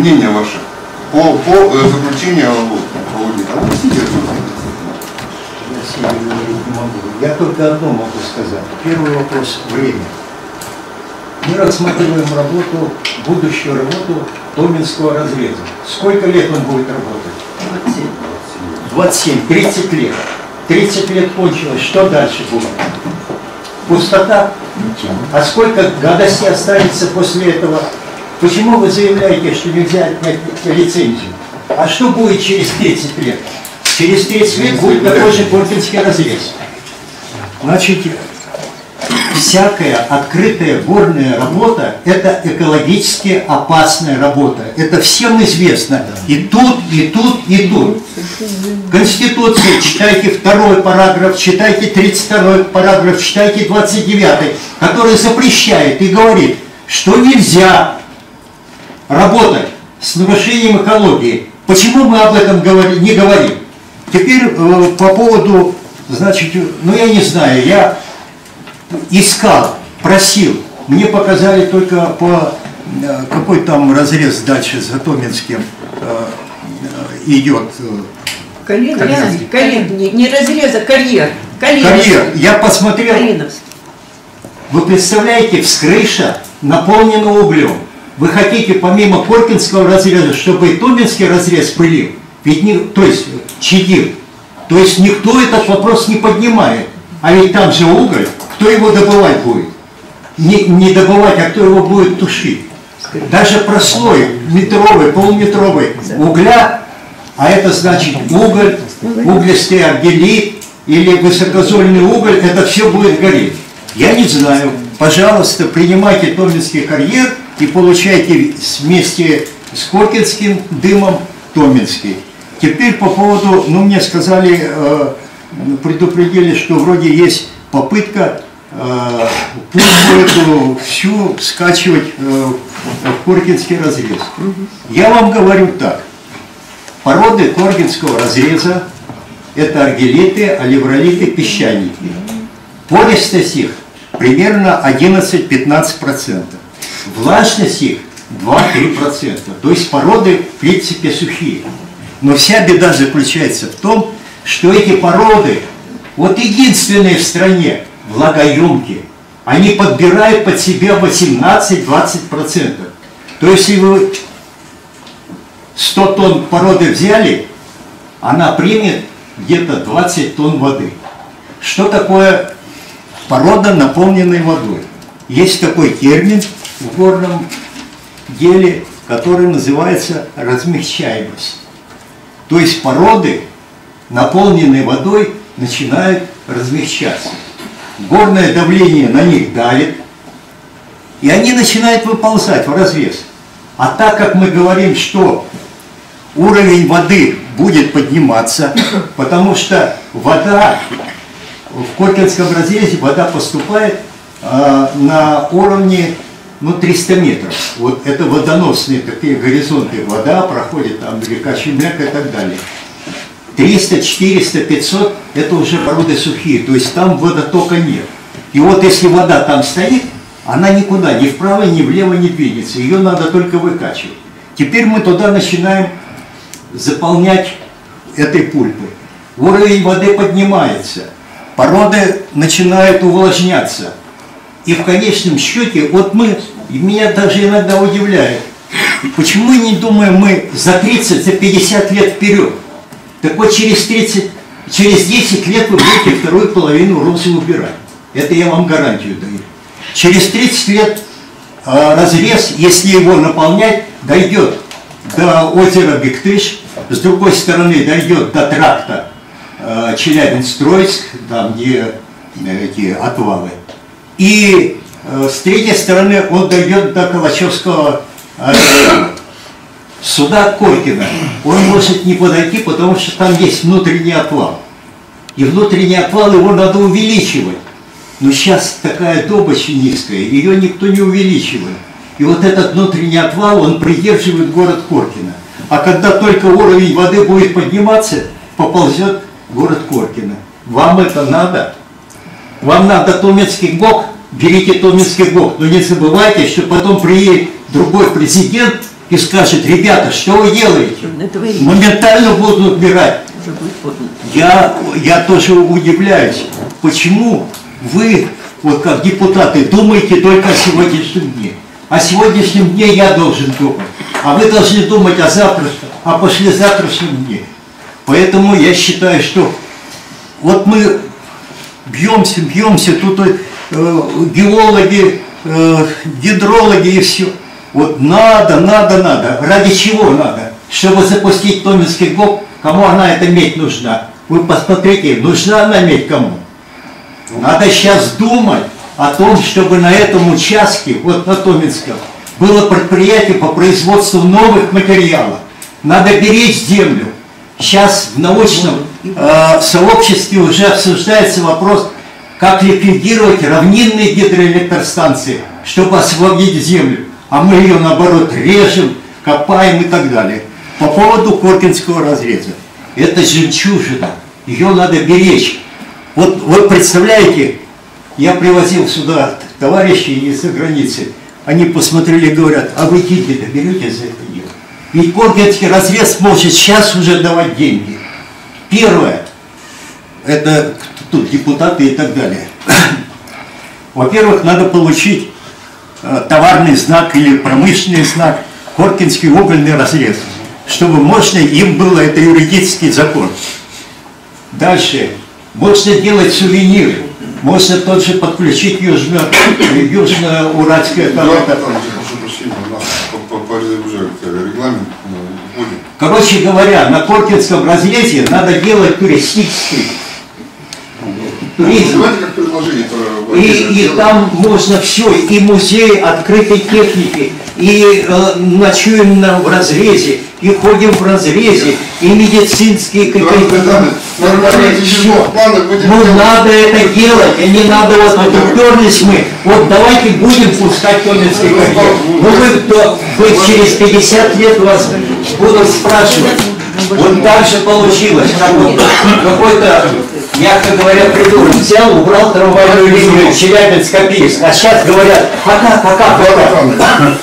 мнение ваше по, по э, заключению аудита. Объясните, Я не могу. Я только одно могу сказать. Первый вопрос – время. Мы рассматриваем работу, будущую работу Томинского разреза. Сколько лет он будет работать? 27. 30 лет. 30 лет кончилось. Что дальше будет? Пустота? А сколько гадостей останется после этого? Почему вы заявляете, что нельзя отнять лицензию? А что будет через 30 лет? Через 30 лет будет такой же Коркинский разрез. Значит, всякая открытая горная работа – это экологически опасная работа. Это всем известно. И тут, и тут, и тут. Конституция, читайте второй параграф, читайте 32 параграф, читайте 29, который запрещает и говорит, что нельзя работать с нарушением экологии. Почему мы об этом не говорим? Теперь э, по поводу, значит, ну я не знаю, я искал, просил, мне показали только по э, какой там разрез дальше за Томинским э, идет. Колен, колен, колен, не, не разрез, а карьер. Карьер. Я посмотрел. Калиновский. Вы представляете, вскрыша наполнена углем. Вы хотите помимо Коркинского разреза, чтобы и Томинский разрез пылил? Ведь не, то есть чадил. То есть никто этот вопрос не поднимает. А ведь там же уголь, кто его добывать будет? Не, не добывать, а кто его будет тушить? Даже прослой метровый, полуметровый угля, а это значит уголь, углистый аргелит или высокозольный уголь, это все будет гореть. Я не знаю. Пожалуйста, принимайте Томинский карьер и получайте вместе с Коркинским дымом Томинский. Теперь по поводу, ну мне сказали, э, предупредили, что вроде есть попытка э, эту всю скачивать э, в Коркинский разрез. Я вам говорю так. Породы Коркинского разреза это аргелиты, алевролиты, песчаники. Пористость их примерно 11-15%. Влажность их 2-3%. То есть породы в принципе сухие. Но вся беда заключается в том, что эти породы, вот единственные в стране, влагоемкие, они подбирают под себя 18-20%. То есть, если вы 100 тонн породы взяли, она примет где-то 20 тонн воды. Что такое порода, наполненная водой? Есть такой термин в горном деле, который называется размягчаемость. То есть породы, наполненные водой, начинают размягчаться. Горное давление на них давит, и они начинают выползать в разрез. А так как мы говорим, что уровень воды будет подниматься, потому что вода, в Коркинском разрезе вода поступает э, на уровне ну, 300 метров. Вот это водоносные такие горизонты. Вода проходит, там река Чемяк и так далее. 300, 400, 500 – это уже породы сухие, то есть там водотока нет. И вот если вода там стоит, она никуда, ни вправо, ни влево не двинется, ее надо только выкачивать. Теперь мы туда начинаем заполнять этой пульпой. Уровень воды поднимается, породы начинают увлажняться – и в конечном счете, вот мы, меня даже иногда удивляет, почему мы не думаем мы за 30, за 50 лет вперед? Так вот через 30, через 10 лет вы будете вторую половину розы убирать. Это я вам гарантию даю. Через 30 лет э, разрез, если его наполнять, дойдет до озера Бектыш, с другой стороны дойдет до тракта э, Челябинск-Троицк, там где э, эти отвалы. И э, с третьей стороны он дойдет до Калачевского э, суда Коркина. Он может не подойти, потому что там есть внутренний отвал. И внутренний отвал его надо увеличивать. Но сейчас такая добыча низкая, ее никто не увеличивает. И вот этот внутренний отвал, он придерживает город Коркина. А когда только уровень воды будет подниматься, поползет город Коркина. Вам это надо? Вам надо Томецкий ГОК, берите Томецкий ГОК, но не забывайте, что потом приедет другой президент и скажет, ребята, что вы делаете? Натворили. Моментально будут убирать. Я, я тоже удивляюсь, почему вы, вот как депутаты, думаете только о сегодняшнем дне. О сегодняшнем дне я должен думать, а вы должны думать о завтрашнем, о послезавтрашнем дне. Поэтому я считаю, что вот мы бьемся, бьемся, тут э, геологи, э, гидрологи и все. Вот надо, надо, надо. Ради чего надо? Чтобы запустить Томинский ГОП, кому она эта медь нужна? Вы посмотрите, нужна она медь кому? Надо сейчас думать о том, чтобы на этом участке, вот на Томинском, было предприятие по производству новых материалов. Надо беречь землю. Сейчас в научном э, сообществе уже обсуждается вопрос, как ликвидировать равнинные гидроэлектростанции, чтобы освободить землю. А мы ее, наоборот, режем, копаем и так далее. По поводу Коркинского разреза. Это жемчужина. Ее надо беречь. Вот, вот представляете, я привозил сюда товарищей из-за границы. Они посмотрели и говорят, а вы деньги доберете за это? Ведь Коркинский разрез может сейчас уже давать деньги. Первое, это тут депутаты и так далее. Во-первых, надо получить э, товарный знак или промышленный знак Коркинский угольный разрез, чтобы можно им было это юридический закон. Дальше, можно делать сувениры, можно тот же подключить южно, южно-уральское там, Да, это, там, прошу прощения, у нас уже регламент э, вводим. Короче говоря, на Коркинском разрезе надо делать туристический как предложение про- И, и там можно все, и музей открытой техники, и э, ночуем на, в разрезе, и ходим в разрезе, и медицинские какие-то планы будем Ну надо это делать, и не надо вот, вот уперлись мы, вот давайте будем пускать Томинский карьер. Ну вы, кто- вы через 50 лет вас будут спрашивать. Вот так же получилось, как вот какой-то, мягко говоря, придурок. Взял, убрал трамвайную линию Челябинск-Копейск, а сейчас говорят, пока, пока, пока.